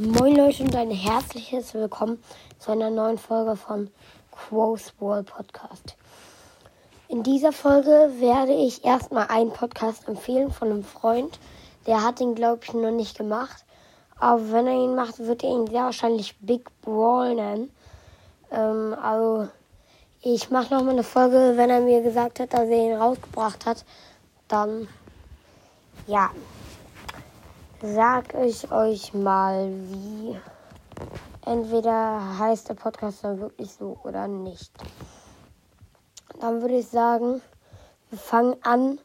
Moin Leute und ein herzliches Willkommen zu einer neuen Folge von Quo's Wall Podcast. In dieser Folge werde ich erstmal einen Podcast empfehlen von einem Freund. Der hat ihn, glaube ich, noch nicht gemacht. Aber wenn er ihn macht, wird er ihn sehr wahrscheinlich Big Brawl nennen. Ähm, also ich mache nochmal eine Folge, wenn er mir gesagt hat, dass er ihn rausgebracht hat. Dann, ja, sag ich euch mal, wie. Entweder heißt der Podcast dann wirklich so oder nicht. Dann würde ich sagen, wir fangen an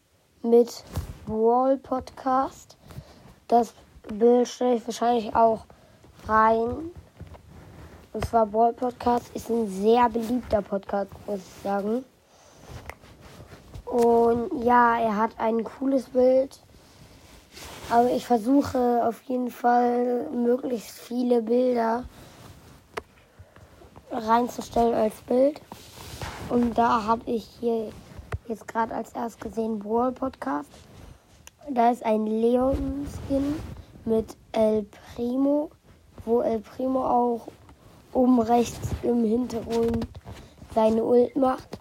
mit Wall Podcast. Das Bild stelle ich wahrscheinlich auch rein. Und zwar Wall Podcast ist ein sehr beliebter Podcast, muss ich sagen. Und ja, er hat ein cooles Bild. Aber ich versuche auf jeden Fall möglichst viele Bilder reinzustellen als Bild. Und da habe ich hier jetzt gerade als erst gesehen Brawl Podcast. Da ist ein Leon-Skin mit El Primo, wo El Primo auch oben rechts im Hintergrund seine Ult macht.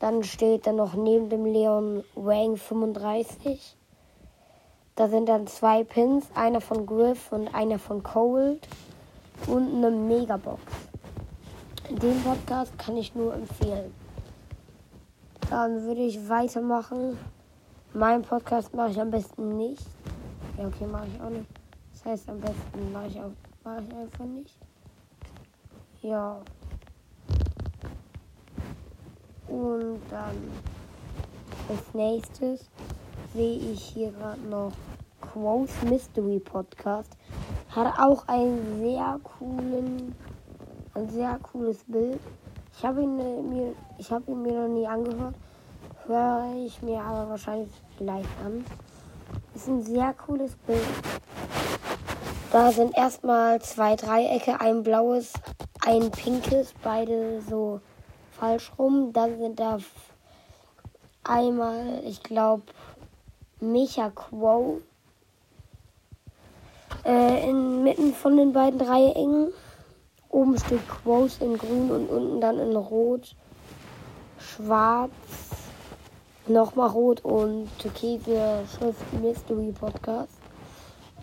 Dann steht dann noch neben dem Leon Wang 35. Da sind dann zwei Pins, einer von Griff und einer von Cold und eine Megabox. Den Podcast kann ich nur empfehlen. Dann würde ich weitermachen. Meinen Podcast mache ich am besten nicht. Ja, okay, mache ich auch nicht. Das heißt, am besten mache ich, auch, mache ich einfach nicht. Ja. Und dann als nächstes sehe ich hier gerade noch Quo's Mystery Podcast. Hat auch einen sehr coolen, ein sehr cooles Bild. Ich habe ihn äh, mir, ich habe ihn mir noch nie angehört. Höre ich mir aber wahrscheinlich gleich an. Ist ein sehr cooles Bild. Da sind erstmal zwei Dreiecke, ein blaues, ein pinkes, beide so falsch rum. Dann sind da einmal, ich glaube, Mecha Quo äh, inmitten von den beiden Dreiecken. Oben steht Quos in grün und unten dann in rot, schwarz, nochmal rot und türkise Schrift Mystery Podcast.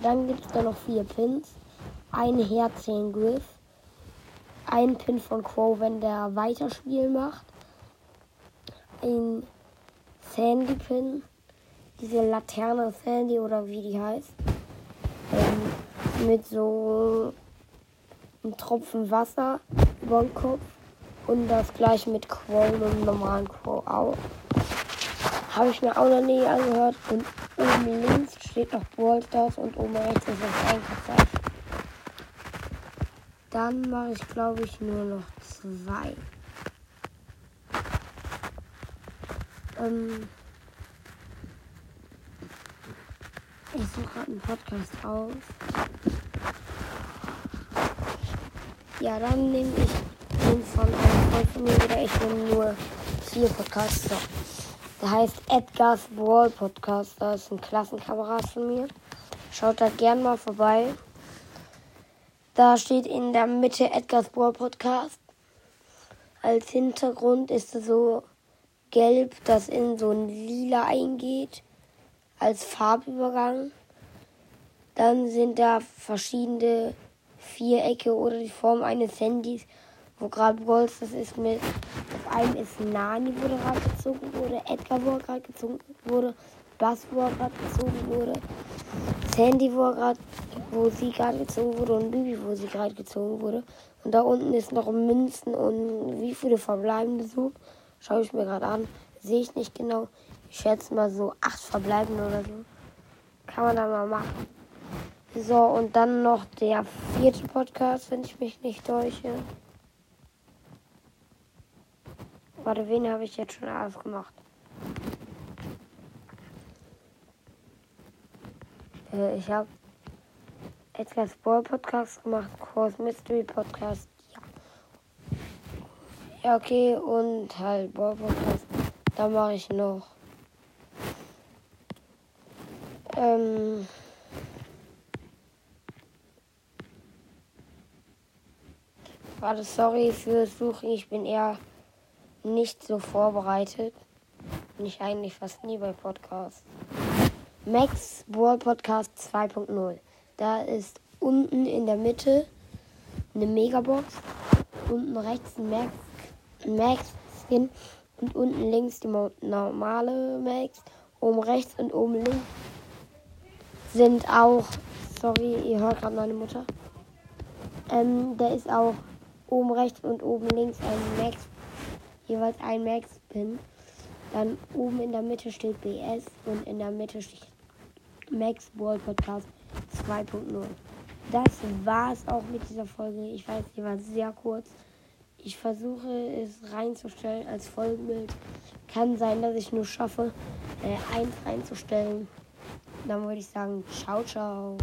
Dann gibt es da noch vier Pins. Ein Herz in Griff. Ein Pin von Quo, wenn der Weiterspiel macht. Ein Sandy Pin. Diese Laterne Sandy oder wie die heißt. Ähm, mit so einem Tropfen Wasser über den Kopf. Und das gleiche mit Quo und normalen Quo auch. Habe ich mir auch noch nie angehört. Und oben links steht noch Brawl Stars und oben rechts ist das Einkaufszeichen. Dann mache ich, glaube ich, nur noch zwei. Ähm suche gerade einen Podcast aus. Ja, dann nehme ich den von einem Freund von mir oder ich nehme nur vier Podcasts. So. Der heißt Edgar's Wall Podcast. Das ist ein Klassenkamerad von mir. Schaut da gern mal vorbei. Da steht in der Mitte Edgar's Wall Podcast. Als Hintergrund ist es so gelb, das in so ein lila eingeht. Als Farbübergang. Dann sind da verschiedene Vierecke oder die Form eines Handys, wo gerade Golds das ist mit. Auf einem ist Nani, wo gerade gezogen wurde, Edgar, wo gerade gezogen wurde, Bass, wo gerade gezogen wurde, Sandy, wo, grad, wo sie gerade gezogen wurde und Bibi, wo sie gerade gezogen wurde. Und da unten ist noch Münzen und wie viele verbleibende so. Schaue ich mir gerade an. Sehe ich nicht genau. Ich schätze mal so acht verbleibende oder so. Kann man da mal machen. So, und dann noch der vierte Podcast, wenn ich mich nicht täusche. Warte, wen habe ich jetzt schon alles gemacht? Äh, ich habe Edgar's Ball Podcast gemacht, Cross Mystery Podcast, ja. Ja, okay, und halt Ball Podcast. Da mache ich noch. Ähm. Gerade sorry fürs Suchen, ich bin eher nicht so vorbereitet. Bin ich eigentlich fast nie bei Podcasts. Max Brawl Podcast 2.0. Da ist unten in der Mitte eine Megabox, unten rechts ein Max, Max Skin und unten links die normale Max. Oben rechts und oben links sind auch, sorry, ihr hört gerade meine Mutter. Ähm, da ist auch oben rechts und oben links ein Max, jeweils ein Max-Pin. Dann oben in der Mitte steht BS und in der Mitte steht Max Ball Podcast 2.0. Das war es auch mit dieser Folge. Ich weiß, die war sehr kurz. Ich versuche es reinzustellen als Folgenbild. Kann sein, dass ich nur schaffe, äh, eins reinzustellen. Dann würde ich sagen, ciao, ciao.